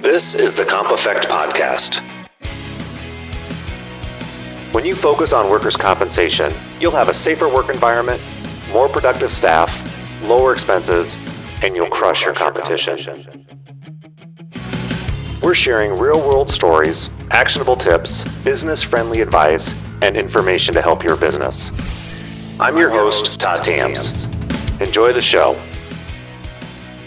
This is the Comp Effect Podcast. When you focus on workers' compensation, you'll have a safer work environment, more productive staff, lower expenses, and you'll crush your competition. We're sharing real world stories, actionable tips, business friendly advice, and information to help your business. I'm your host, Todd Thams. Enjoy the show.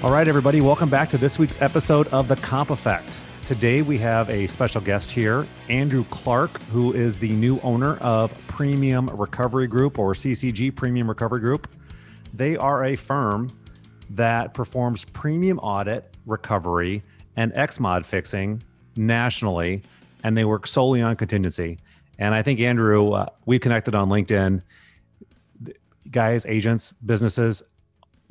All right, everybody, welcome back to this week's episode of The Comp Effect. Today we have a special guest here, Andrew Clark, who is the new owner of Premium Recovery Group or CCG Premium Recovery Group. They are a firm that performs premium audit, recovery, and XMOD fixing nationally, and they work solely on contingency. And I think, Andrew, uh, we connected on LinkedIn. Guys, agents, businesses,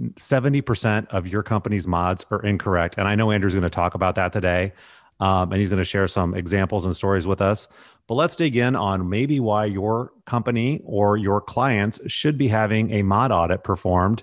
70% of your company's mods are incorrect. And I know Andrew's going to talk about that today. Um, and he's going to share some examples and stories with us. But let's dig in on maybe why your company or your clients should be having a mod audit performed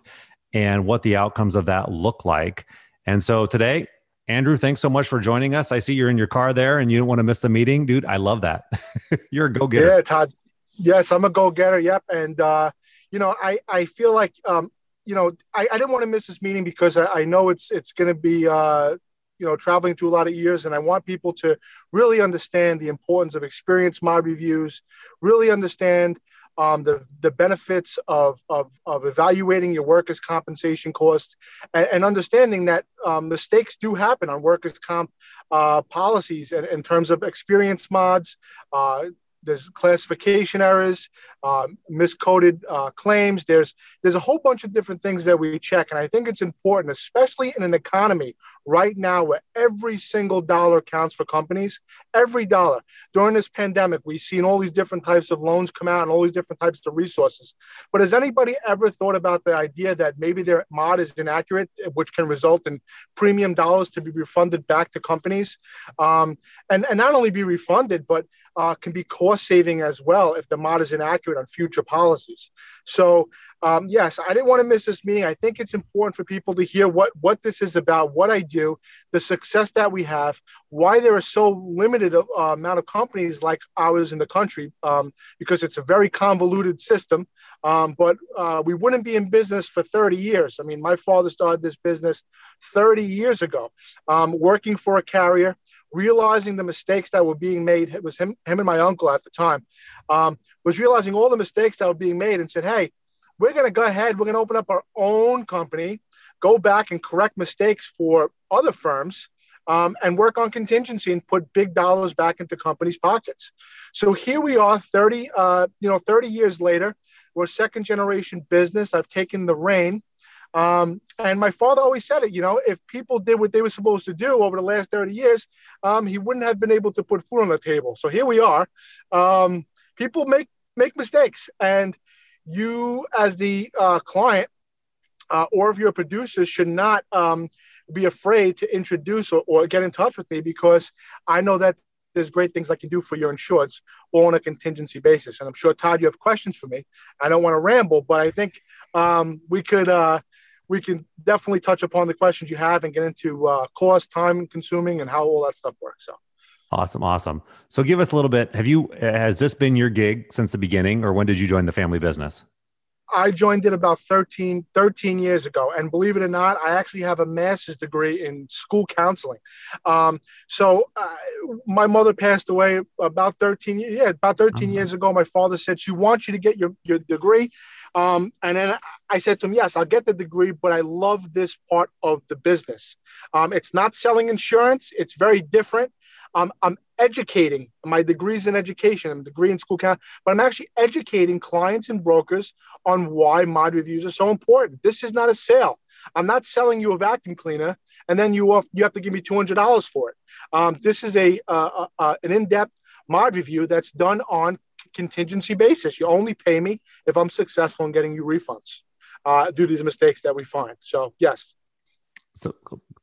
and what the outcomes of that look like. And so today, Andrew, thanks so much for joining us. I see you're in your car there and you don't want to miss the meeting. Dude, I love that. you're a go getter. Yeah, Todd. Yes, I'm a go getter. Yep. And, uh, you know, I, I feel like um, you know, I, I didn't want to miss this meeting because I, I know it's it's going to be uh, you know traveling through a lot of years, and I want people to really understand the importance of experience mod reviews, really understand um, the the benefits of, of of evaluating your workers' compensation costs, and, and understanding that um, mistakes do happen on workers' comp uh, policies, and in terms of experience mods. Uh, there's classification errors, um, miscoded uh, claims. There's there's a whole bunch of different things that we check, and I think it's important, especially in an economy right now where every single dollar counts for companies. Every dollar during this pandemic, we've seen all these different types of loans come out and all these different types of resources. But has anybody ever thought about the idea that maybe their mod is inaccurate, which can result in premium dollars to be refunded back to companies, um, and and not only be refunded, but uh, can be cost saving as well if the mod is inaccurate on future policies. So um, yes, I didn't want to miss this meeting. I think it's important for people to hear what what this is about, what I do, the success that we have, why there are so limited uh, amount of companies like ours in the country, um, because it's a very convoluted system. Um, but uh, we wouldn't be in business for 30 years. I mean, my father started this business 30 years ago, um, working for a carrier realizing the mistakes that were being made. It was him, him and my uncle at the time, um, was realizing all the mistakes that were being made and said, hey, we're going to go ahead, we're going to open up our own company, go back and correct mistakes for other firms. Um, and work on contingency and put big dollars back into companies' pockets. So here we are, 30, uh, you know, 30 years later. We're second generation business. I've taken the reign. Um, and my father always said it, you know, if people did what they were supposed to do over the last 30 years, um, he wouldn't have been able to put food on the table. So here we are. Um, people make make mistakes, and you as the uh, client uh, or if you're a producer should not um, be afraid to introduce or, or, get in touch with me because I know that there's great things I can do for your insurance or on a contingency basis. And I'm sure Todd, you have questions for me. I don't want to ramble, but I think um, we could uh, we can definitely touch upon the questions you have and get into uh, cost, time consuming, and how all that stuff works. So. Awesome, awesome. So give us a little bit. Have you has this been your gig since the beginning, or when did you join the family business? I joined it about 13, 13 years ago. And believe it or not, I actually have a master's degree in school counseling. Um, so uh, my mother passed away about 13, yeah, about 13 years ago. My father said, she wants you to get your, your degree. Um, and then I said to him, yes, I'll get the degree, but I love this part of the business. Um, it's not selling insurance. It's very different. Um, I'm educating my degrees in education, I'm degree in school but I'm actually educating clients and brokers on why mod reviews are so important. This is not a sale. I'm not selling you a vacuum cleaner and then you have, you have to give me $200 for it. Um, this is a uh, uh, an in-depth mod review that's done on contingency basis. You only pay me if I'm successful in getting you refunds uh, due to these mistakes that we find. So yes. So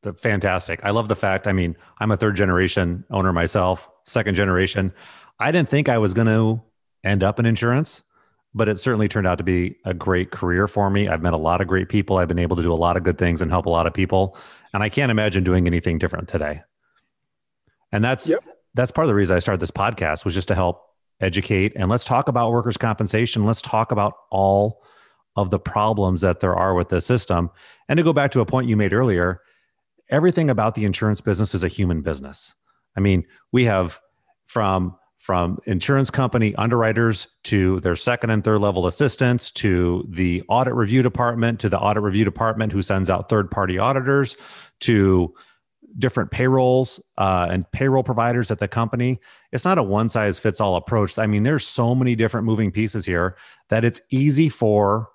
the fantastic. I love the fact. I mean, I'm a third generation owner myself, second generation. I didn't think I was going to end up in insurance, but it certainly turned out to be a great career for me. I've met a lot of great people. I've been able to do a lot of good things and help a lot of people. And I can't imagine doing anything different today. And that's yep. that's part of the reason I started this podcast was just to help educate and let's talk about workers' compensation. Let's talk about all of the problems that there are with this system. And to go back to a point you made earlier, everything about the insurance business is a human business. I mean, we have from from insurance company underwriters to their second and third level assistants to the audit review department to the audit review department who sends out third party auditors to different payrolls uh, and payroll providers at the company. It's not a one size fits all approach. I mean, there's so many different moving pieces here that it's easy for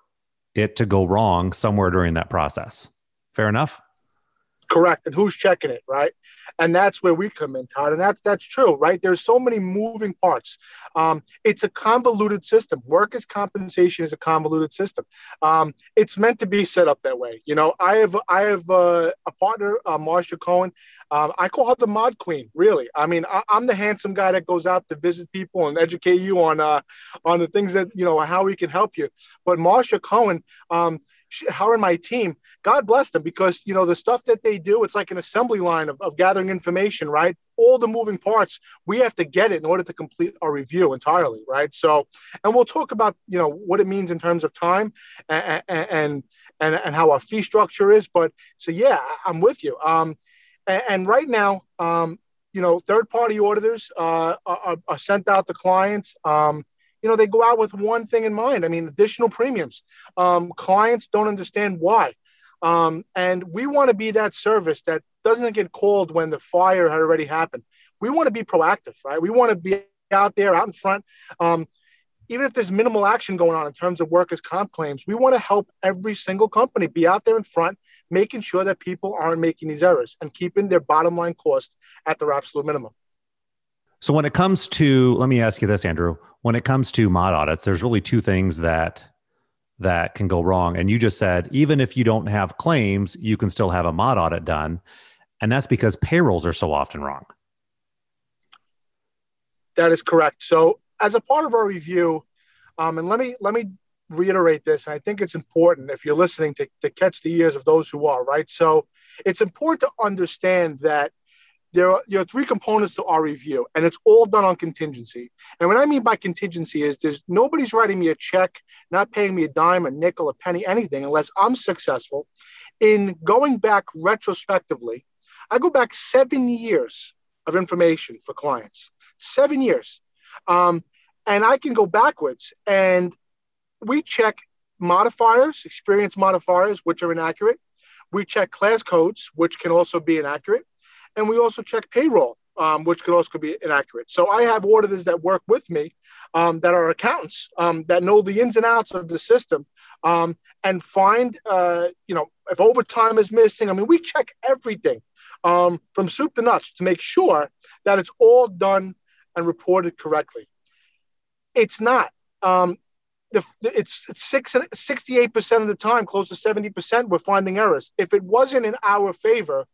it to go wrong somewhere during that process. Fair enough? Correct. And who's checking it right? And that's where we come in todd. And that's that's true right? There's so many moving parts. Um, it's a convoluted system. Workers compensation is a convoluted system. Um, it's meant to be set up that way. You know i have i have uh, a partner uh, marsha cohen. Um, i call her the mod queen really. I mean I, am the handsome guy that goes out to visit people and educate you on uh, on the things that you know how we can help you. But marsha cohen um, her and my team, God bless them, because you know the stuff that they do, it's like an assembly line of, of gathering information, right? All the moving parts, we have to get it in order to complete our review entirely, right? So, and we'll talk about you know what it means in terms of time and and and, and how our fee structure is. But so yeah, I'm with you. Um, and, and right now, um, you know, third party auditors uh, are, are sent out to clients. Um, you know, they go out with one thing in mind. I mean, additional premiums. Um, clients don't understand why. Um, and we want to be that service that doesn't get called when the fire had already happened. We want to be proactive, right? We want to be out there, out in front. Um, even if there's minimal action going on in terms of workers' comp claims, we want to help every single company be out there in front, making sure that people aren't making these errors and keeping their bottom line cost at their absolute minimum. So when it comes to, let me ask you this, Andrew. When it comes to mod audits, there's really two things that that can go wrong. And you just said even if you don't have claims, you can still have a mod audit done, and that's because payrolls are so often wrong. That is correct. So as a part of our review, um, and let me let me reiterate this. and I think it's important if you're listening to, to catch the ears of those who are right. So it's important to understand that there are, there are three components to our review, and it's all done on contingency. And what I mean by contingency is there's nobody's writing me a check, not paying me a dime, a nickel, a penny, anything, unless I'm successful in going back retrospectively. I go back seven years of information for clients, seven years. Um, and I can go backwards and we check modifiers, experience modifiers, which are inaccurate. We check class codes, which can also be inaccurate and we also check payroll, um, which could also be inaccurate. So I have auditors that work with me um, that are accountants um, that know the ins and outs of the system um, and find, uh, you know, if overtime is missing. I mean, we check everything um, from soup to nuts to make sure that it's all done and reported correctly. It's not. The, it's, it's six, 68% of the time, close to 70%, we're finding errors. If it wasn't in our favor,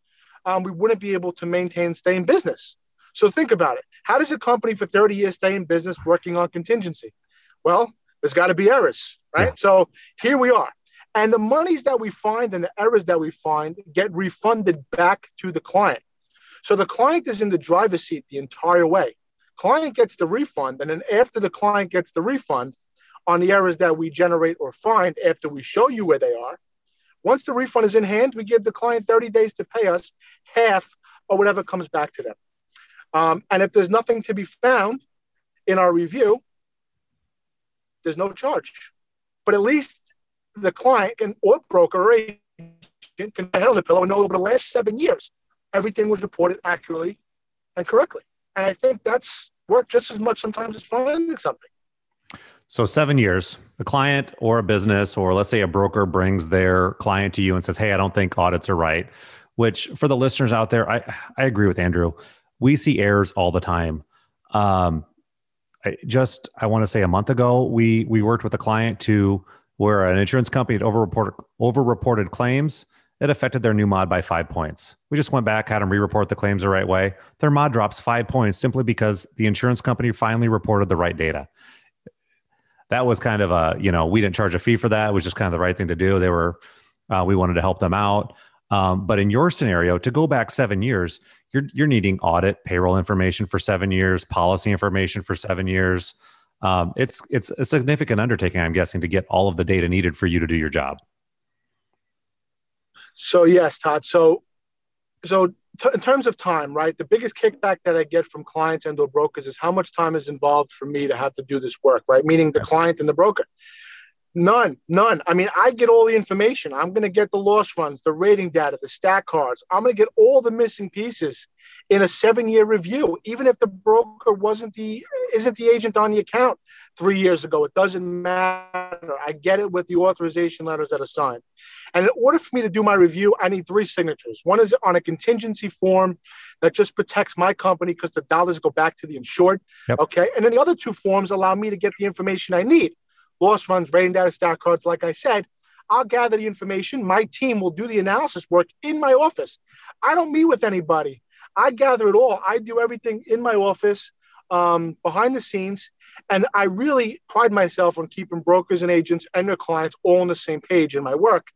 um, we wouldn't be able to maintain, stay in business. So think about it. How does a company for 30 years stay in business working on contingency? Well, there's got to be errors, right? Yeah. So here we are. And the monies that we find and the errors that we find get refunded back to the client. So the client is in the driver's seat the entire way. Client gets the refund. And then after the client gets the refund on the errors that we generate or find after we show you where they are, once the refund is in hand, we give the client 30 days to pay us half or whatever comes back to them. Um, and if there's nothing to be found in our review, there's no charge. But at least the client can, or broker or agent can on the pillow and know over the last seven years, everything was reported accurately and correctly. And I think that's worked just as much sometimes as finding something. So seven years, a client or a business, or let's say a broker brings their client to you and says, Hey, I don't think audits are right. Which for the listeners out there, I, I agree with Andrew. We see errors all the time. Um, I just I want to say a month ago, we we worked with a client to where an insurance company had overreported overreported claims. It affected their new mod by five points. We just went back, had them re-report the claims the right way. Their mod drops five points simply because the insurance company finally reported the right data that was kind of a you know we didn't charge a fee for that it was just kind of the right thing to do they were uh, we wanted to help them out Um, but in your scenario, to go back seven years, you're you're needing audit, payroll information for seven years, policy information for seven years. Um, it's it's a significant undertaking, I'm guessing, to get all of the data needed for you to do your job. So yes, Todd. So so t- in terms of time, right? The biggest kickback that I get from clients and or brokers is how much time is involved for me to have to do this work, right? Meaning the client and the broker. None, none. I mean, I get all the information. I'm going to get the loss runs, the rating data, the stat cards. I'm going to get all the missing pieces in a seven-year review. Even if the broker wasn't the isn't the agent on the account three years ago, it doesn't matter. I get it with the authorization letters that are signed. And in order for me to do my review, I need three signatures. One is on a contingency form that just protects my company because the dollars go back to the insured. Yep. Okay. And then the other two forms allow me to get the information I need loss runs, rating data, stat cards. Like I said, I'll gather the information. My team will do the analysis work in my office. I don't meet with anybody. I gather it all. I do everything in my office, um, behind the scenes. And I really pride myself on keeping brokers and agents and their clients all on the same page in my work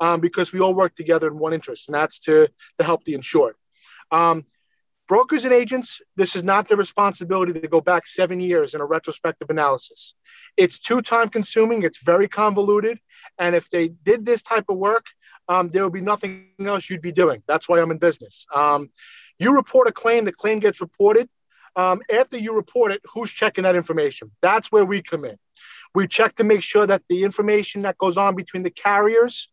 um, because we all work together in one interest, and that's to, to help the insured. Um, Brokers and agents, this is not their responsibility to go back seven years in a retrospective analysis. It's too time consuming, it's very convoluted. And if they did this type of work, um, there would be nothing else you'd be doing. That's why I'm in business. Um, you report a claim, the claim gets reported. Um, after you report it, who's checking that information? That's where we come in. We check to make sure that the information that goes on between the carriers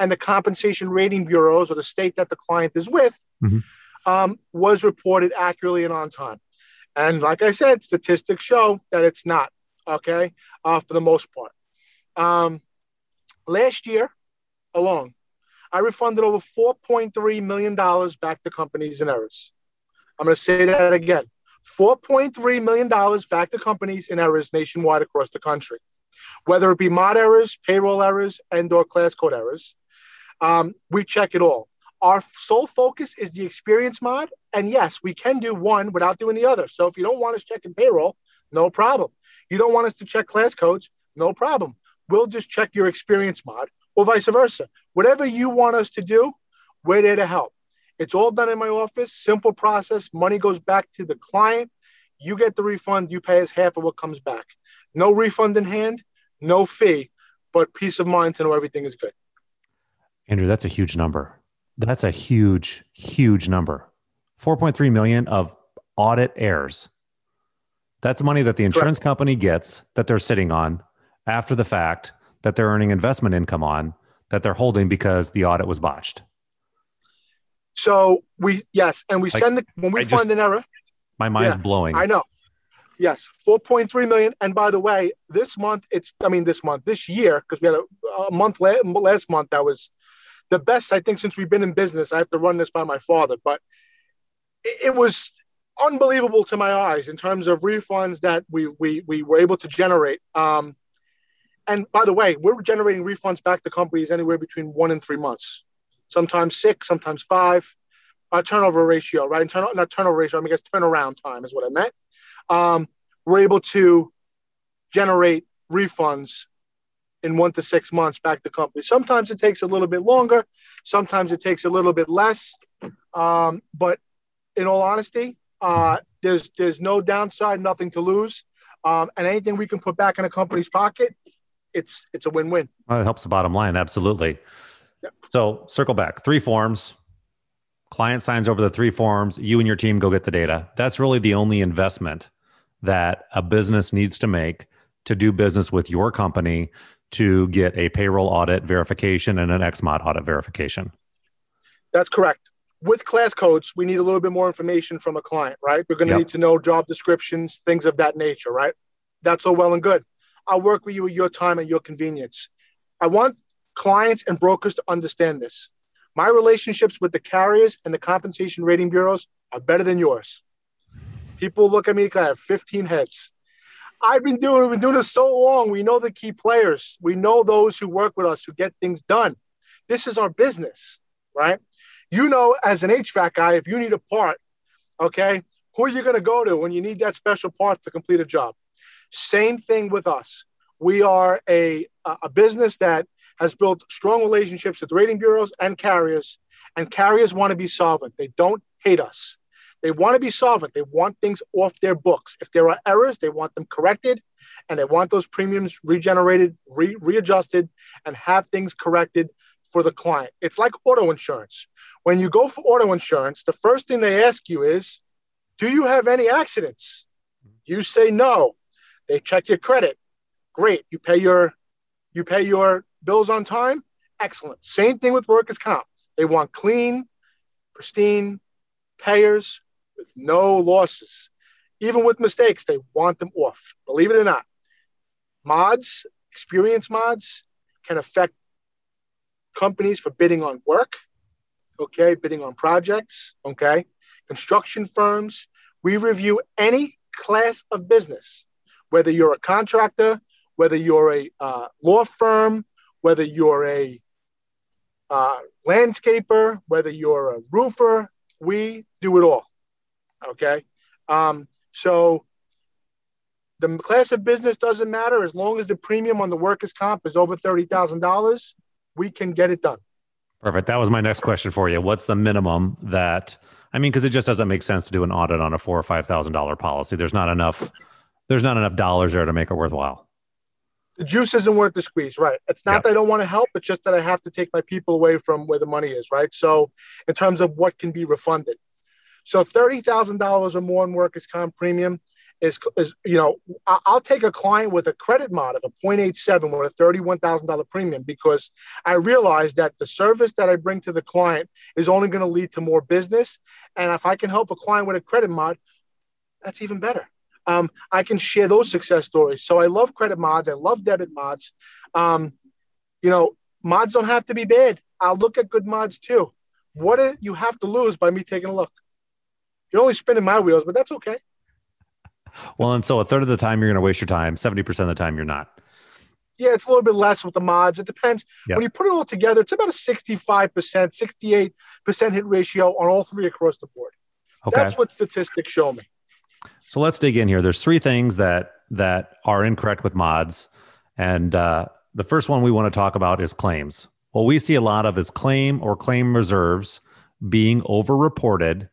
and the compensation rating bureaus or the state that the client is with. Mm-hmm um, was reported accurately and on time. And like I said, statistics show that it's not, okay, uh, for the most part. Um, last year alone, I refunded over $4.3 million back to companies in errors. I'm going to say that again $4.3 million back to companies in errors nationwide across the country, whether it be mod errors, payroll errors, and or class code errors. Um, we check it all. Our sole focus is the experience mod. And yes, we can do one without doing the other. So if you don't want us checking payroll, no problem. You don't want us to check class codes, no problem. We'll just check your experience mod or vice versa. Whatever you want us to do, we're there to help. It's all done in my office, simple process. Money goes back to the client. You get the refund, you pay us half of what comes back. No refund in hand, no fee, but peace of mind to know everything is good. Andrew, that's a huge number. That's a huge, huge number. 4.3 million of audit errors. That's money that the insurance Correct. company gets that they're sitting on after the fact that they're earning investment income on that they're holding because the audit was botched. So we yes, and we like, send the when we I find just, an error. My mind's yeah, blowing. I know. Yes, 4.3 million. And by the way, this month it's I mean this month, this year, because we had a, a month last month that was the best I think since we've been in business. I have to run this by my father, but it, it was unbelievable to my eyes in terms of refunds that we we we were able to generate. Um, and by the way, we're generating refunds back to companies anywhere between one and three months, sometimes six, sometimes five. Our turnover ratio, right? Turn, not turnover ratio, I mean, I guess turnaround time is what I meant. Um, we're able to generate refunds in one to six months back to company. Sometimes it takes a little bit longer, sometimes it takes a little bit less. Um, but in all honesty, uh, there's there's no downside, nothing to lose, um, and anything we can put back in a company's pocket, it's it's a win-win. Well, it helps the bottom line, absolutely. Yep. So circle back, three forms. Client signs over the three forms. You and your team go get the data. That's really the only investment that a business needs to make to do business with your company to get a payroll audit verification and an XMOD audit verification. That's correct. With class codes, we need a little bit more information from a client, right? We're going to yep. need to know job descriptions, things of that nature, right? That's all well and good. I'll work with you at your time and your convenience. I want clients and brokers to understand this. My relationships with the carriers and the compensation rating bureaus are better than yours. People look at me like I have 15 heads. I've been doing, we've been doing this so long. We know the key players. We know those who work with us who get things done. This is our business, right? You know, as an HVAC guy, if you need a part, okay, who are you going to go to when you need that special part to complete a job? Same thing with us. We are a, a business that has built strong relationships with rating bureaus and carriers, And carriers want to be solvent. They don't hate us. They want to be solvent. They want things off their books. If there are errors, they want them corrected and they want those premiums regenerated, re- readjusted, and have things corrected for the client. It's like auto insurance. When you go for auto insurance, the first thing they ask you is, Do you have any accidents? You say no. They check your credit. Great. You pay your you pay your bills on time. Excellent. Same thing with workers' comp. They want clean, pristine payers with no losses. Even with mistakes, they want them off. Believe it or not. Mods, experience mods, can affect companies for bidding on work, okay, bidding on projects, okay, construction firms. We review any class of business, whether you're a contractor, whether you're a uh, law firm, whether you're a uh, landscaper, whether you're a roofer, we do it all. Okay. Um, so the class of business doesn't matter as long as the premium on the workers' comp is over $30,000, we can get it done. Perfect. That was my next question for you. What's the minimum that, I mean, because it just doesn't make sense to do an audit on a four or $5,000 policy. There's not enough, there's not enough dollars there to make it worthwhile. The juice isn't worth the squeeze, right? It's not yep. that I don't want to help, it's just that I have to take my people away from where the money is, right? So, in terms of what can be refunded, so thirty thousand dollars or more in workers' comp premium is, is you know I'll take a client with a credit mod of a 0.87 with a thirty-one thousand dollar premium because I realize that the service that I bring to the client is only going to lead to more business, and if I can help a client with a credit mod, that's even better. Um, I can share those success stories. So I love credit mods. I love debit mods. Um, you know, mods don't have to be bad. I'll look at good mods too. What do you have to lose by me taking a look? You're only spinning my wheels, but that's okay. Well, and so a third of the time you're going to waste your time. Seventy percent of the time you're not. Yeah, it's a little bit less with the mods. It depends. Yep. When you put it all together, it's about a 65%, 68% hit ratio on all three across the board. Okay. That's what statistics show me. So let's dig in here. There's three things that that are incorrect with mods, and uh, the first one we want to talk about is claims. What we see a lot of is claim or claim reserves being overreported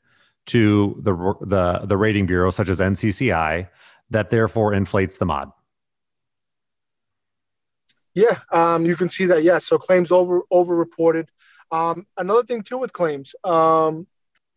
to the the the rating bureau such as NCCI that therefore inflates the mod. Yeah, um, you can see that. Yeah, so claims over over reported. Um, another thing too with claims. Um,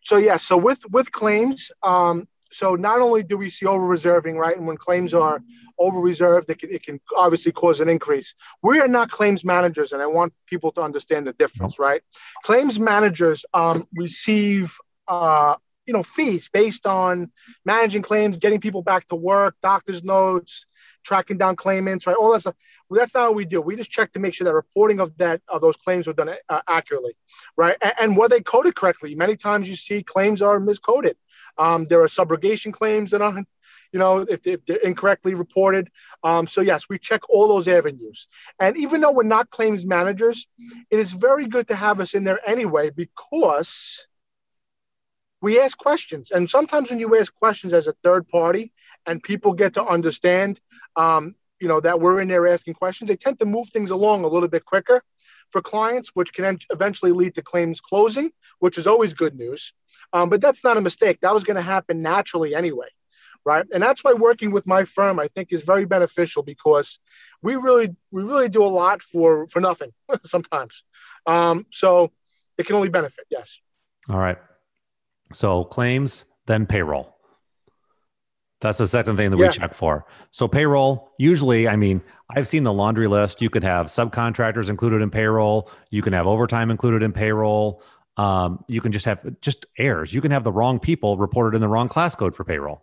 so yeah, so with with claims, um, so not only do we see over reserving, right, and when claims are over reserved, it can, it can obviously cause an increase. We are not claims managers, and I want people to understand the difference, right? Claims managers um, receive uh, you know fees based on managing claims, getting people back to work, doctor's notes, tracking down claimants, right? All that stuff. Well, that's not what we do. We just check to make sure that reporting of that of those claims were done uh, accurately, right? And, and, were they coded correctly? Many times you see claims are miscoded. Um, there are subrogation claims that are, you know, if, if they're incorrectly reported. Um, so yes, we check all those avenues. And even though we're not claims managers, it is very good to have us in there anyway because we ask questions. And sometimes when you ask questions as a third party and people get to understand, um, you know, that we're in there asking questions, they tend to move things along a little bit quicker for clients, which can eventually lead to claims closing, which is always good news. Um, but that's not a mistake. That was going to happen naturally anyway. Right. And that's why working with my firm, I think, is very beneficial because we really, we really do a lot for for nothing sometimes. Um, so it can only benefit. Yes. All right. So claims, then payroll. That's the second thing that yeah. we check for. So payroll, usually, I mean, I've seen the laundry list. You could have subcontractors included in payroll. You can have overtime included in payroll. Um, you can just have just errors. You can have the wrong people reported in the wrong class code for payroll.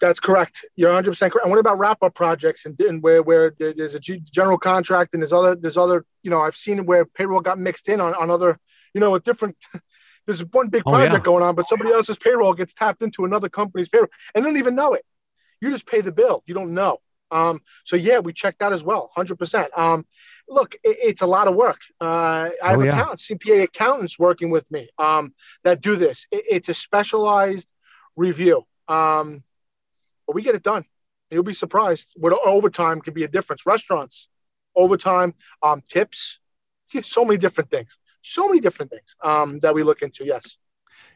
That's correct. You're 100 percent correct. And what about wrap up projects and, and where where there's a general contract and there's other there's other you know I've seen where payroll got mixed in on, on other you know with different there's one big project oh, yeah. going on, but somebody else's payroll gets tapped into another company's payroll and they don't even know it. You just pay the bill. You don't know. Um, so yeah, we check that as well, hundred um, percent. Look, it, it's a lot of work. Uh, I have oh, yeah. accountants, CPA accountants working with me um, that do this. It, it's a specialized review, um, but we get it done. You'll be surprised what overtime can be a difference. Restaurants, overtime, um, tips, so many different things. So many different things um, that we look into. Yes.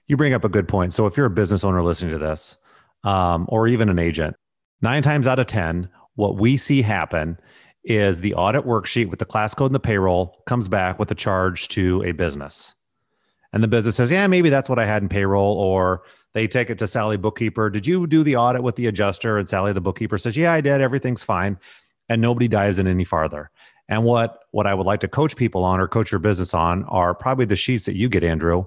You bring up a good point. So if you're a business owner listening to this, um, or even an agent, nine times out of 10, what we see happen is the audit worksheet with the class code and the payroll comes back with a charge to a business. And the business says, yeah, maybe that's what I had in payroll. Or they take it to Sally bookkeeper. Did you do the audit with the adjuster? And Sally, the bookkeeper says, yeah, I did. Everything's fine. And nobody dives in any farther. And what, what I would like to coach people on or coach your business on are probably the sheets that you get, Andrew,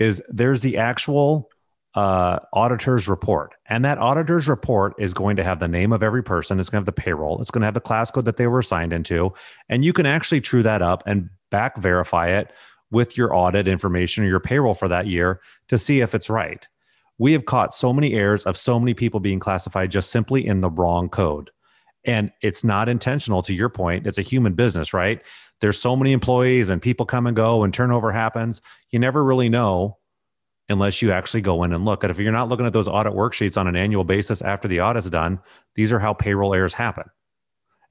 is there's the actual uh, auditor's report. And that auditor's report is going to have the name of every person. It's going to have the payroll. It's going to have the class code that they were assigned into. And you can actually true that up and back verify it with your audit information or your payroll for that year to see if it's right. We have caught so many errors of so many people being classified just simply in the wrong code. And it's not intentional to your point. It's a human business, right? There's so many employees and people come and go and turnover happens. You never really know unless you actually go in and look. And if you're not looking at those audit worksheets on an annual basis after the audit's done, these are how payroll errors happen.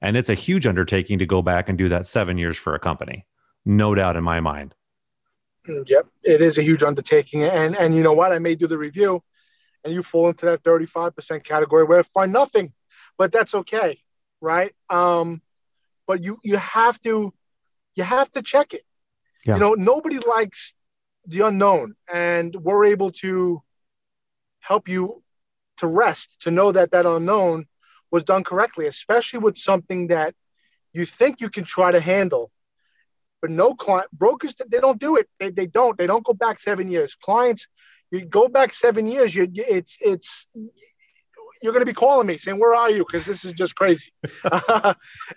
And it's a huge undertaking to go back and do that seven years for a company. No doubt in my mind. Yep, it is a huge undertaking, and and you know what? I may do the review, and you fall into that thirty five percent category where I find nothing, but that's okay, right? Um, but you you have to you have to check it. Yeah. You know, nobody likes the unknown, and we're able to help you to rest to know that that unknown was done correctly, especially with something that you think you can try to handle but no client brokers they don't do it. They, they don't. They don't go back seven years. Clients, you go back seven years. You it's it's you're going to be calling me saying, "Where are you?" Because this is just crazy.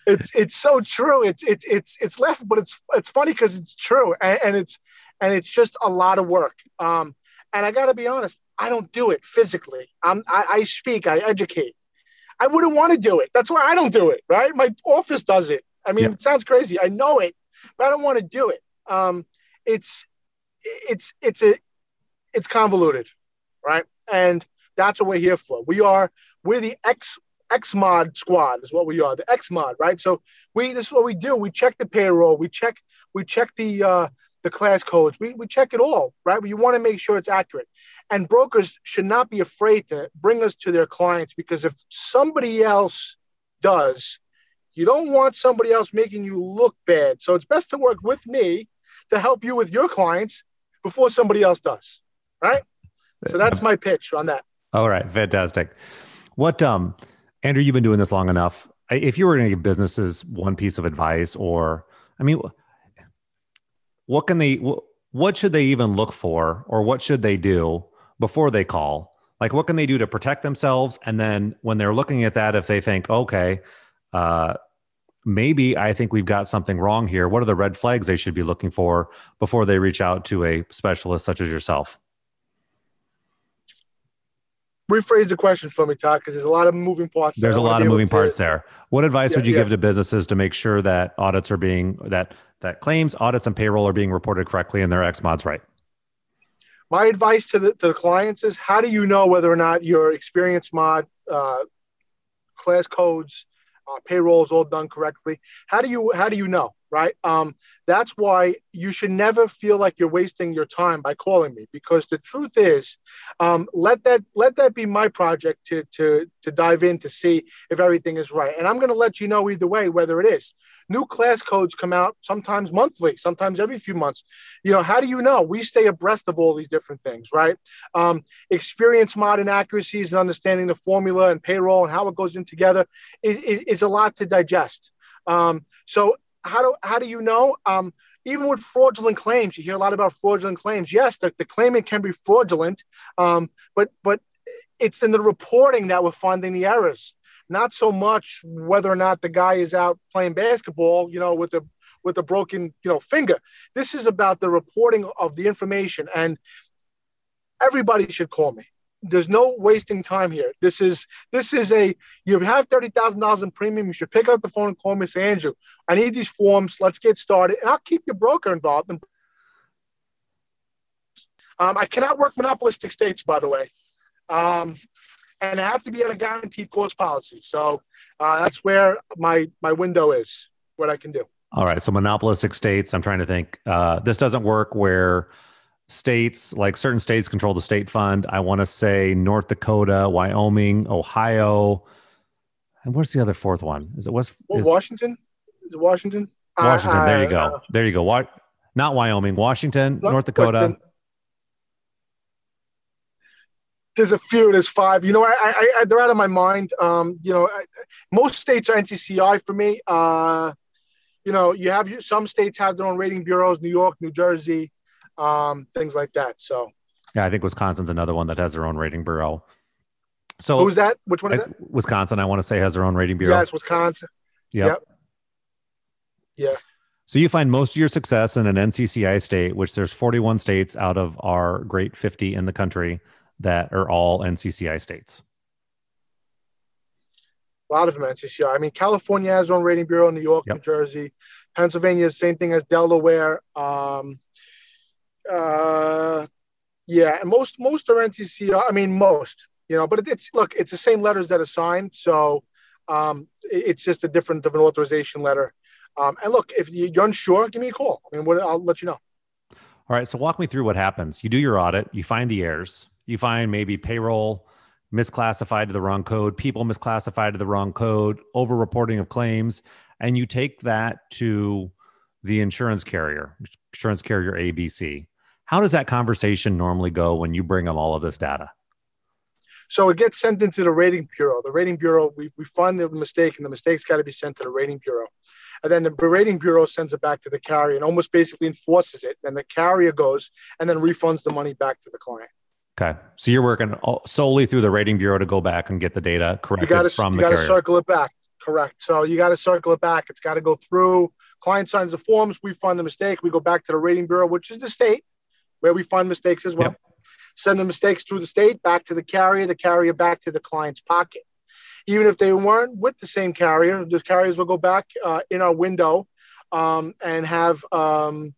it's it's so true. It's it's it's it's left, but it's it's funny because it's true, and, and, it's and it's just a lot of work. Um, and I got to be honest, I don't do it physically. I'm, I, I speak, I educate. I wouldn't want to do it. That's why I don't do it. Right? My office does it. I mean, it sounds crazy. I know it, but I don't want to do it. Um, it's it's it's a it's convoluted, right? And that's what we're here for. We are we're the X X mod squad is what we are. The X mod, right? So we this is what we do. We check the payroll. We check we check the uh, the class codes. We we check it all, right? We want to make sure it's accurate. And brokers should not be afraid to bring us to their clients because if somebody else does, you don't want somebody else making you look bad. So it's best to work with me to help you with your clients before somebody else does. Right. So that's my pitch on that. All right. Fantastic. What, um, Andrew, you've been doing this long enough. If you were going to give businesses one piece of advice, or, I mean, what can they, what should they even look for, or what should they do before they call? Like, what can they do to protect themselves? And then when they're looking at that, if they think, okay, uh, maybe I think we've got something wrong here. What are the red flags they should be looking for before they reach out to a specialist such as yourself? Rephrase the question for me, Todd, because there's a lot of moving parts. There's a lot of moving parts there. What advice yeah, would you yeah. give to businesses to make sure that audits are being that that claims, audits, and payroll are being reported correctly and their X mods right? My advice to the to the clients is: How do you know whether or not your experience mod uh, class codes uh, payroll is all done correctly. How do you how do you know? Right? Um, that's why you should never feel like you're wasting your time by calling me because the truth is, um, let that let that be my project to to to dive in to see if everything is right. And I'm going to let you know either way whether it is. New class codes come out sometimes monthly, sometimes every few months. You know, how do you know? We stay abreast of all these different things, right? Um, experience modern accuracies and understanding the formula and payroll and how it goes in together is, is, is a lot to digest. Um, so how do how do you know? Um, even with fraudulent claims, you hear a lot about fraudulent claims. Yes, the, the claimant can be fraudulent, um, but but it's in the reporting that we're finding the errors, not so much whether or not the guy is out playing basketball, you know, with a with a broken you know finger. This is about the reporting of the information, and everybody should call me there's no wasting time here. This is this is a you have thirty thousand dollars in premium. You should pick up the phone and call me, Andrew, I need these forms. Let's get started, and I'll keep your broker involved. Um, I cannot work monopolistic states, by the way, um, and I have to be on a guaranteed course policy. So uh, that's where my my window is. What I can do. All right. So monopolistic states. I'm trying to think. Uh, this doesn't work where states like certain states control the state fund. I want to say North Dakota, Wyoming, Ohio, and what's the other fourth one? Is it West? Well, is, Washington? Is it Washington? Washington. I- there you go. There you go. What? Not Wyoming. Washington, No, North Dakota. There's a few. There's five. You know, I, I, I they're out of my mind. Um, you know, I, most states are NCCI for me. Uh, you know, you have some states have their own rating bureaus. New York, New Jersey, um, things like that. So, yeah, I think Wisconsin's another one that has their own rating bureau. So who's that? Which one is that? Wisconsin, I want to say, has their own rating bureau. Yes, Wisconsin. Yep. Yep. Yeah. So you find most of your success in an NCCI state, which there's 41 states out of our great 50 in the country that are all NCCI states. A lot of them NCCI. I mean, California has their own rating bureau. New York, Yep. New Jersey, Pennsylvania the same thing as Delaware. Um, uh, yeah, and most most are NCCI. I mean, most. You know, but it's look, it's the same letters that are signed, so um, it- it's just a different of an authorization letter. Um, and look, if you- you're unsure, give me a call. I mean, what, I'll let you know. All right. So walk me through what happens. You do your audit, you find the errors, you find maybe payroll misclassified to the wrong code, people misclassified to the wrong code, over reporting of claims, and you take that to the insurance carrier, insurance carrier ABC. How does that conversation normally go when you bring them all of this data? So it gets sent into the rating bureau. The rating bureau, we, we find the mistake, and the mistake's got to be sent to the rating bureau. And then the rating bureau sends it back to the carrier and almost basically enforces it. And the carrier goes and then refunds the money back to the client. Okay. So you're working solely through the rating bureau to go back and get the data You to from you the got to circle it back. Correct. So you got to circle it back. It's got to go through. Client signs the forms. We find the mistake. We go back to the rating bureau, which is the state, where we find mistakes as well. Yep. Send the mistakes through the state back to the carrier. The carrier back to the client's pocket. Even if they weren't with the same carrier, those carriers will go back uh, in our window um, and have um,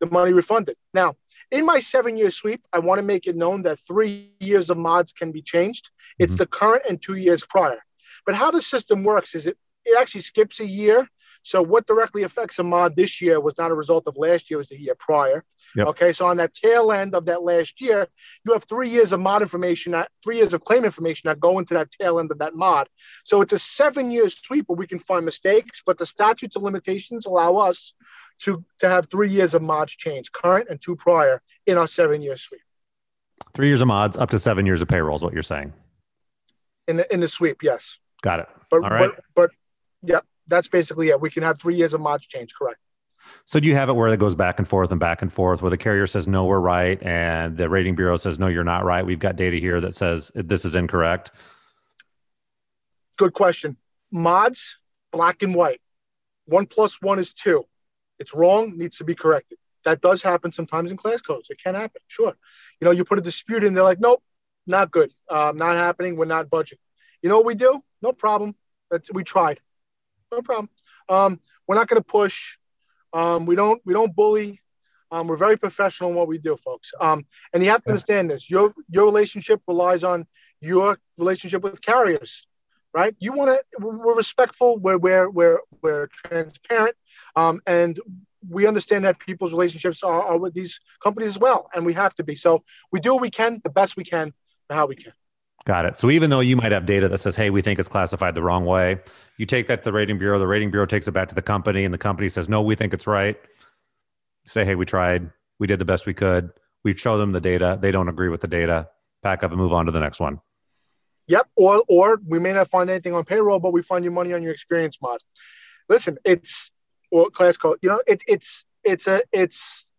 the money refunded. Now, in my seven year sweep, I want to make it known that three years of mods can be changed. It's Mhm. the current and two years prior. But how the system works is it, it actually skips a year. So what directly affects a mod this year was not a result of last year, it was the year prior. Yep. Okay, so on that tail end of that last year, you have three years of mod information, uh, three years of claim information that go into that tail end of that mod. So it's a seven year sweep where we can find mistakes, but the statutes of limitations allow us to, to have three years of mods change, current and two prior, in our seven year sweep. Three years of mods, up to seven years of payroll is what you're saying. In the, in the sweep, yes. Got it. But, All right. but, but yeah, that's basically it. We can have three years of mods change, correct? So do you have it where it goes back and forth and back and forth, where the carrier says no, we're right, and the rating bureau says no, you're not right. We've got data here that says this is incorrect. Good question. Mods, black and white. One plus one is two. It's wrong, needs to be corrected. That does happen sometimes in class codes. It can happen, sure. You know, you put a dispute in, they're like, nope, not good. Um, not happening. We're not budging. You know what we do? No problem. That's, we tried. No problem. Um, we're not going to push. Um, we don't. We don't bully. Um, we're very professional in what we do, folks. Um, and you have to Yeah. understand this. Your your relationship relies on your relationship with carriers, right? You want to. We're respectful. We're we're we're we're transparent, um, and we understand that people's relationships are, are with these companies as well, and we have to be. So we do what we can, the best we can, how we can. Got it. So even though you might have data that says, hey, we think it's classified the wrong way, you take that to the rating bureau, the rating bureau takes it back to the company, and the company says, no, we think it's right. Say, hey, we tried, we did the best we could. We show them the data. They don't agree with the data. Pack up and move on to the next one. Yep. Or or we may not find anything on payroll, but we find your money on your experience mod. Listen, it's or class code. You know, it, it's it's a it's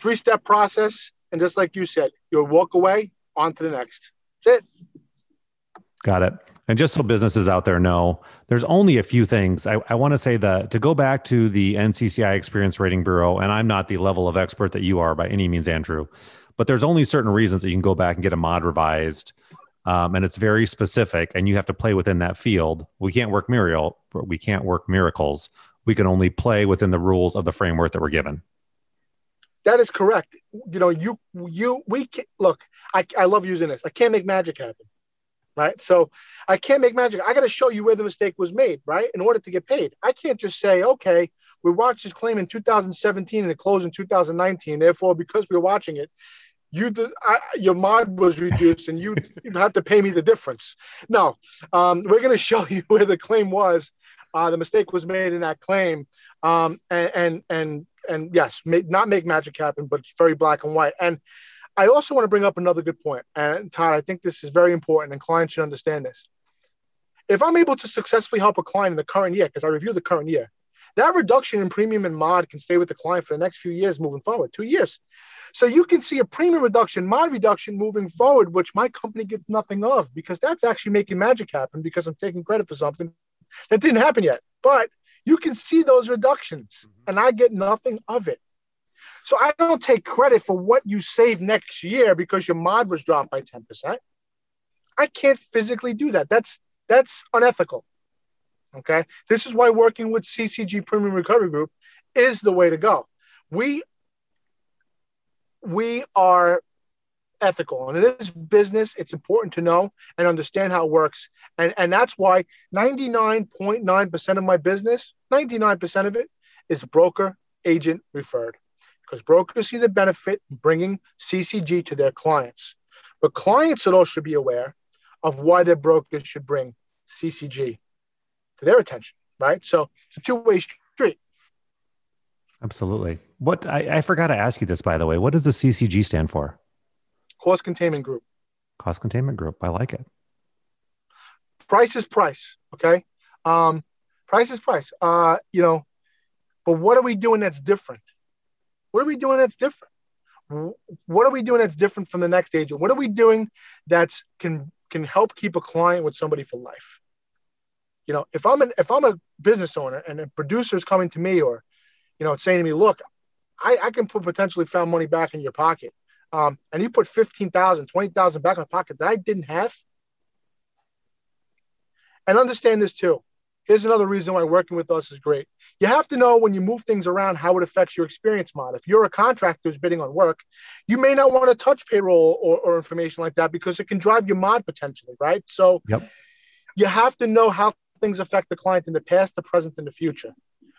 three step process, and just like you said, you'll walk away on to the next. That's it. Got it. And just so businesses out there know, there's only a few things. I, I want to say that to go back to the NCCI Experience Rating Bureau, and I'm not the level of expert that you are by any means, Andrew, but there's only certain reasons that you can go back and get a mod revised. Um, and it's very specific, and you have to play within that field. We can't work miracle, we can't work miracles. We can only play within the rules of the framework that we're given. That is correct. You know, you you we can, look. I I love using this. I can't make magic happen. right? So I can't make magic. I got to show you where the mistake was made, right? In order to get paid. I can't just say, okay, we watched this claim in 2017 and it closed in 2019. Therefore, because we are watching it, you did, I, your mod was reduced and you you have to pay me the difference. No, um, we're going to show you where the claim was. Uh, the mistake was made in that claim, um, and and and and yes, not make magic happen, but very black and white. And I also want to bring up another good point. And Todd, I think this is very important, and clients should understand this. If I'm able to successfully help a client in the current year, because I review the current year, that reduction in premium and mod can stay with the client for the next few years moving forward, two years. So you can see a premium reduction, mod reduction moving forward, which my company gets nothing of because that's actually making magic happen because I'm taking credit for something that didn't happen yet. But you can see those reductions mm-hmm. and I get nothing of it. So I don't take credit for what you save next year because your mod was dropped by 10%. I can't physically do that. That's that's unethical. Okay. This is why working with CCG Premium Recovery Group is the way to go. We we are ethical and it is business. It's important to know and understand how it works. And, and that's why 99.9% of my business, 99% of it is broker agent referred because brokers see the benefit in bringing CCG to their clients. But clients all should be aware of why their brokers should bring CCG to their attention, right? So it's a two way street. Absolutely. What I, I forgot to ask you this, by the way. What does the CCG stand for? Cost Containment Group. Cost Containment Group. I like it. Price is price. Okay. Um, price is price. Uh, you know, but what are we doing that's different? What are we doing that's different? What are we doing that's different from the next agent? What are we doing that's can can help keep a client with somebody for life? You know, if I'm an if I'm a business owner and a producer is coming to me or, you know, saying to me, look, I, I can put potentially found money back in your pocket. Um, and you put 15,000, 20,000 back in my pocket that I didn't have. And understand this too. Here's another reason why working with us is great. You have to know when you move things around how it affects your experience mod. If you're a contractor who's bidding on work, you may not want to touch payroll or, or information like that because it can drive your mod potentially, right? So yep. you have to know how things affect the client in the past, the present, and the future.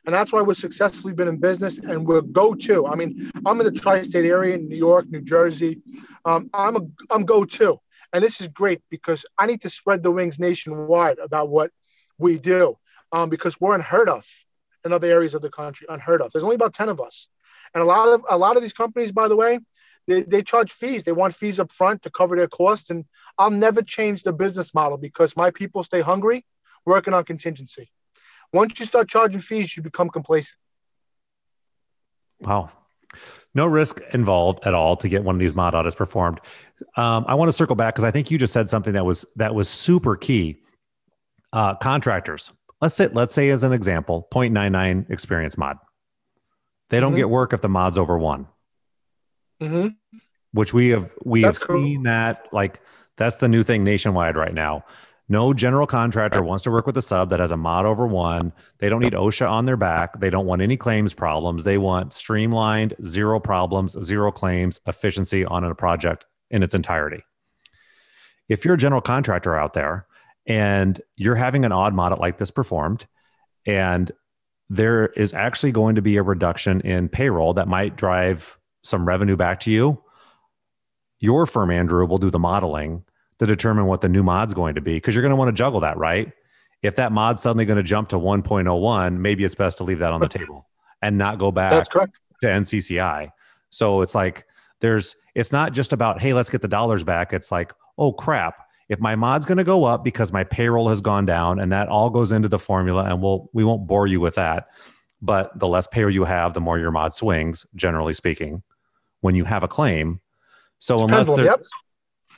And that's why we've successfully been in business and we're go to. I mean, I'm in the tri state area in New York, New Jersey. Um, I'm, a, I'm go to. And this is great because I need to spread the wings nationwide about what we do um, because we're unheard of in other areas of the country. Unheard of. There's only about 10 of us. And a lot of a lot of these companies, by the way, they, they charge fees. They want fees up front to cover their costs. And I'll never change the business model because my people stay hungry working on contingency. Once you start charging fees, you become complacent. Wow. No risk involved at all to get one of these mod audits performed. Um, I want to circle back because I think you just said something that was that was super key. Uh, contractors. Let's say let's say as an example, 0.99 experience mod. They don't mm-hmm. get work if the mod's over one. Mm-hmm. Which we have we that's have cool. seen that like that's the new thing nationwide right now. No general contractor wants to work with a sub that has a mod over one. They don't need OSHA on their back. They don't want any claims problems. They want streamlined, zero problems, zero claims, efficiency on a project in its entirety. If you're a general contractor out there and you're having an odd mod like this performed, and there is actually going to be a reduction in payroll that might drive some revenue back to you, your firm, Andrew, will do the modeling to determine what the new mod's going to be because you're going to want to juggle that, right? If that mod's suddenly going to jump to 1.01, maybe it's best to leave that on the table and not go back That's correct. to NCCI. So it's like there's it's not just about hey, let's get the dollars back. It's like, oh crap, if my mod's going to go up because my payroll has gone down and that all goes into the formula and we'll we won't bore you with that. But the less payroll you have, the more your mod swings, generally speaking, when you have a claim. So unless there's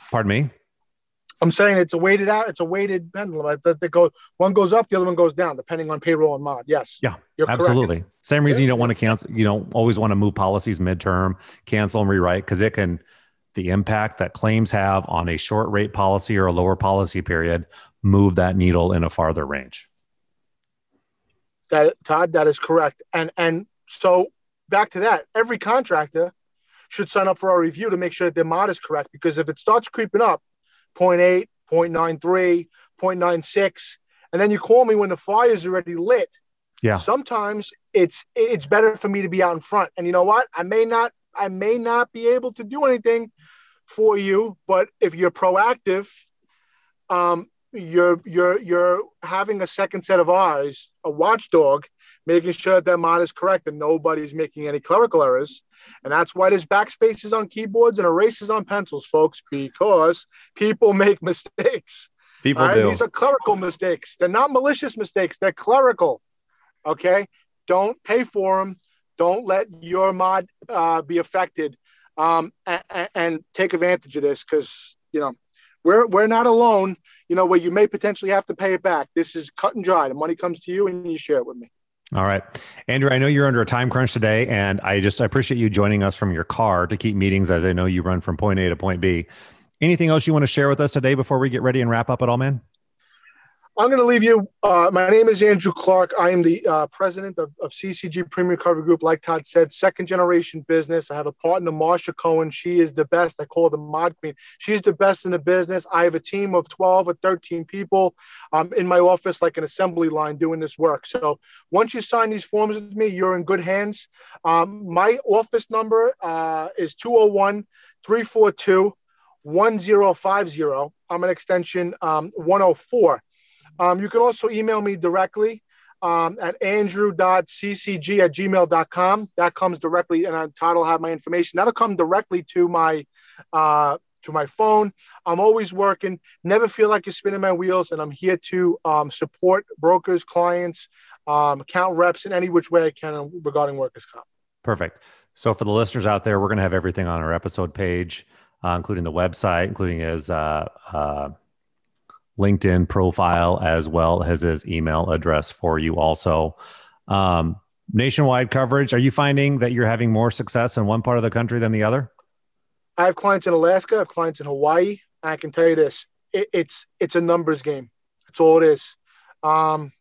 pardon me. I'm saying it's a weighted out. It's a weighted pendulum. That they go one goes up, the other one goes down, depending on payroll and mod. Yes. Yeah. absolutely. Correct. Same reason you don't want to cancel. You don't always want to move policies midterm, cancel and rewrite because it can the impact that claims have on a short rate policy or a lower policy period move that needle in a farther range. That Todd, that is correct. And and so back to that, every contractor should sign up for our review to make sure that their mod is correct because if it starts creeping up 0.8, 0.93, 0.96, and then you call me when the fire is already lit. Yeah. Sometimes it's it's better for me to be out in front. And you know what? I may not I may not be able to do anything for you, but if you're proactive, um, you're you're you're having a second set of eyes, a watchdog, making sure that that mod is correct and nobody's making any clerical errors. And that's why there's backspaces on keyboards and erases on pencils, folks, because people make mistakes. People right? do. These are clerical mistakes. They're not malicious mistakes. They're clerical. Okay. Don't pay for them. Don't let your mod uh, be affected. Um, and, and take advantage of this because you know we're we're not alone. You know where you may potentially have to pay it back. This is cut and dry. The money comes to you, and you share it with me. All right. Andrew, I know you're under a time crunch today, and I just I appreciate you joining us from your car to keep meetings as I know you run from point A to point B. Anything else you want to share with us today before we get ready and wrap up at all, man? I'm going to leave you. Uh, my name is Andrew Clark. I am the uh, president of, of, CCG Premium Recovery Group. Like Todd said, second generation business. I have a partner, Marsha Cohen. She is the best. I call the mod queen. She's the best in the business. I have a team of 12 or 13 people um, in my office, like an assembly line, doing this work. So once you sign these forms with me, you're in good hands. Um, my office number uh, is 201 342 1050. I'm an extension um, 104. Um, you can also email me directly um, at andrew.ccg at gmail.com. That comes directly, and Todd will have my information. That'll come directly to my uh, to my phone. I'm always working. Never feel like you're spinning my wheels, and I'm here to um, support brokers, clients, um, account reps in any which way I can regarding workers' comp. Perfect. So for the listeners out there, we're going to have everything on our episode page, uh, including the website, including his uh, uh, LinkedIn profile as well as his email address for you also. Um, nationwide coverage, are you finding that you're having more success in one part of the country than the other? I have clients in Alaska, I have clients in Hawaii. I can tell you this, it, it's it's a numbers game. That's all it is. Um,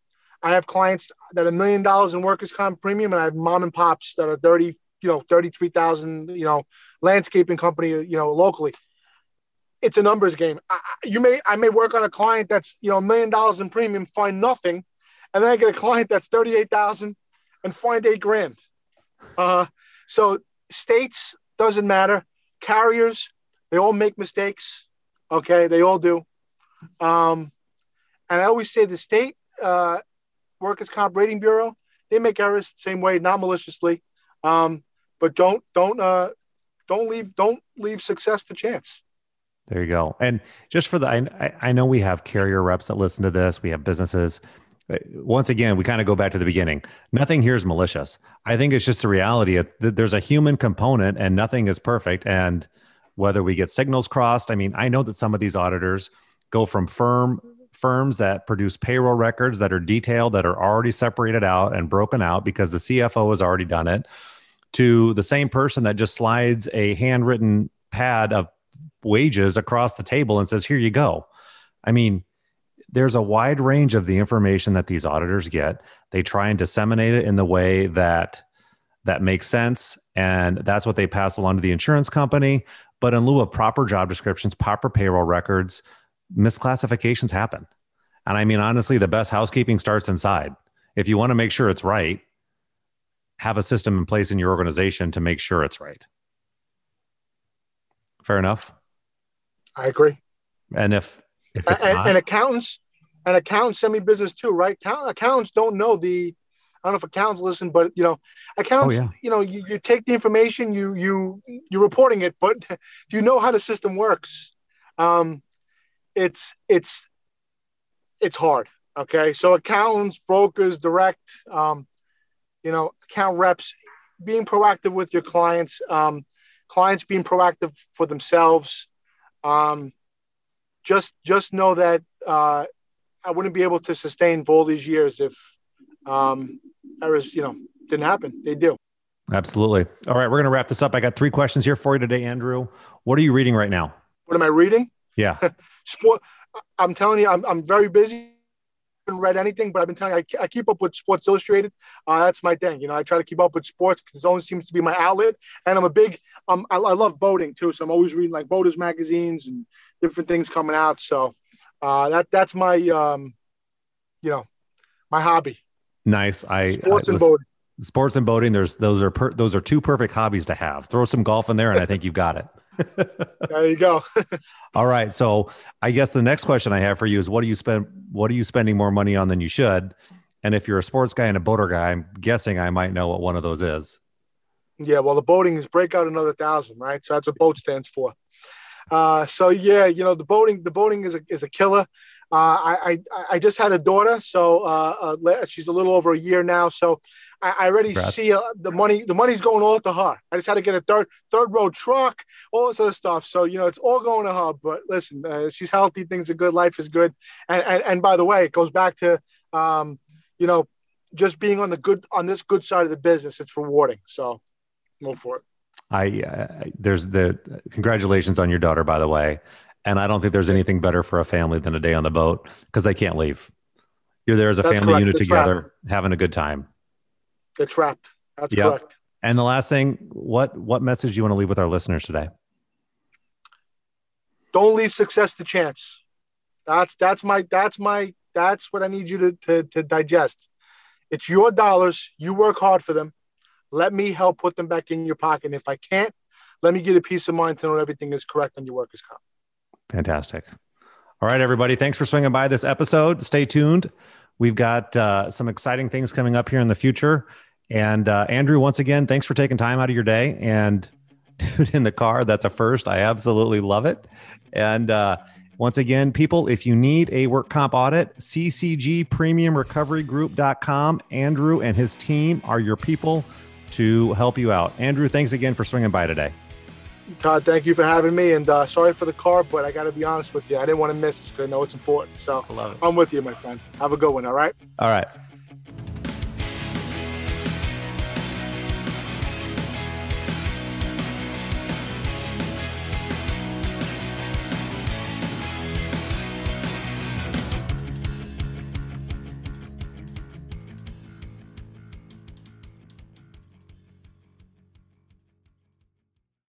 I have clients that a million dollars in workers' comp premium, and I have mom and pops that are 30, you know, 33,000, you know, landscaping company, you know, locally it's a numbers game. I, you may I may work on a client that's you know a million dollars in premium, find nothing, and then I get a client that's thirty eight thousand and find eight grand. Uh, so states doesn't matter. Carriers they all make mistakes. Okay, they all do. Um, and I always say the state uh, workers' comp rating bureau they make errors the same way, not maliciously. Um, but don't don't uh, don't leave don't leave success to chance. There you go. And just for the, I, I know we have carrier reps that listen to this. We have businesses. Uh, once again, we kind of go back to the beginning. Nothing here is malicious. I think it's just a reality. There's a human component, and nothing is perfect. And whether we get signals crossed, I mean, I know that some of these auditors go from firm firms that produce payroll records that are detailed, that are already separated out and broken out because the CFO has already done it, to the same person that just slides a handwritten pad of wages across the table and says, here you go. I mean, there's a wide range of the information that these auditors get. They try and disseminate it in the way that that makes sense and that's what they pass along to the insurance company, but in lieu of proper job descriptions, proper payroll records, misclassifications happen. And I mean honestly, the best housekeeping starts inside. If you want to make sure it's right, have a system in place in your organization to make sure it's right. Fair enough. I agree. And if if it's and, not, and accountants and accountants semi business too, right? Accountants don't know the. I don't know if accountants listen, but you know, accounts. Oh, yeah. You know, you, you take the information, you you you're reporting it, but do you know how the system works? Um, it's it's it's hard. Okay, so accountants, brokers, direct, um, you know, account reps, being proactive with your clients, um, clients being proactive for themselves, um, just just know that uh, I wouldn't be able to sustain for all these years if um, errors, you know, didn't happen. They do. Absolutely. All right, we're going to wrap this up. I got three questions here for you today, Andrew. What are you reading right now? What am I reading? Yeah. Sport. I'm telling you, I'm, I'm very busy haven't read anything, but I've been telling you, I, I keep up with Sports Illustrated. Uh, that's my thing. You know, I try to keep up with sports because it only seems to be my outlet. And I'm a big, um, I, I love boating too. So I'm always reading like boaters magazines and different things coming out. So uh, that that's my um, you know my hobby. Nice. I Sports I, and boating. sports and boating. There's those are per, those are two perfect hobbies to have. Throw some golf in there, and I think you've got it. There you go. All right. So I guess the next question I have for you is what do you spend what are you spending more money on than you should? And if you're a sports guy and a boater guy, I'm guessing I might know what one of those is. Yeah, well, the boating is break out another thousand, right? So that's what boat stands for. Uh, so yeah, you know the boating. The boating is a is a killer. Uh, I, I I just had a daughter, so uh, uh, she's a little over a year now. So I, I already Congrats. see uh, the money. The money's going all to her. I just had to get a third third row truck, all this other stuff. So you know it's all going to her. But listen, uh, she's healthy. Things are good. Life is good. And and, and by the way, it goes back to um, you know just being on the good on this good side of the business. It's rewarding. So go for it. I uh, there's the congratulations on your daughter, by the way. And I don't think there's anything better for a family than a day on the boat because they can't leave. You're there as a That's family correct. unit together, having a good time. They're trapped. That's Yep. correct. And the last thing, what what message do you want to leave with our listeners today? don't leave success to chance. That's that's my that's my that's what I need you to, to to digest. It's your dollars. You work hard for them. Let me help put them back in your pocket. And if I can't, let me get a peace of mind to know everything is correct on your workers' comp. Fantastic. All right, everybody. Thanks for swinging by this episode. Stay tuned. We've got uh, some exciting things coming up here in the future. And uh, Andrew, once again, thanks for taking time out of your day and dude in the car. That's a first. I absolutely love it. And uh, once again, people, if you need a work comp audit, CCG Premium Recovery Andrew and his team are your people to help you out. Andrew, thanks again for swinging by today. Todd, thank you for having me. And uh, sorry for the car, but I got to be honest with you. I didn't want to miss this because I know it's important. So I love it. I'm with you, my friend. Have a good one. All right. All right.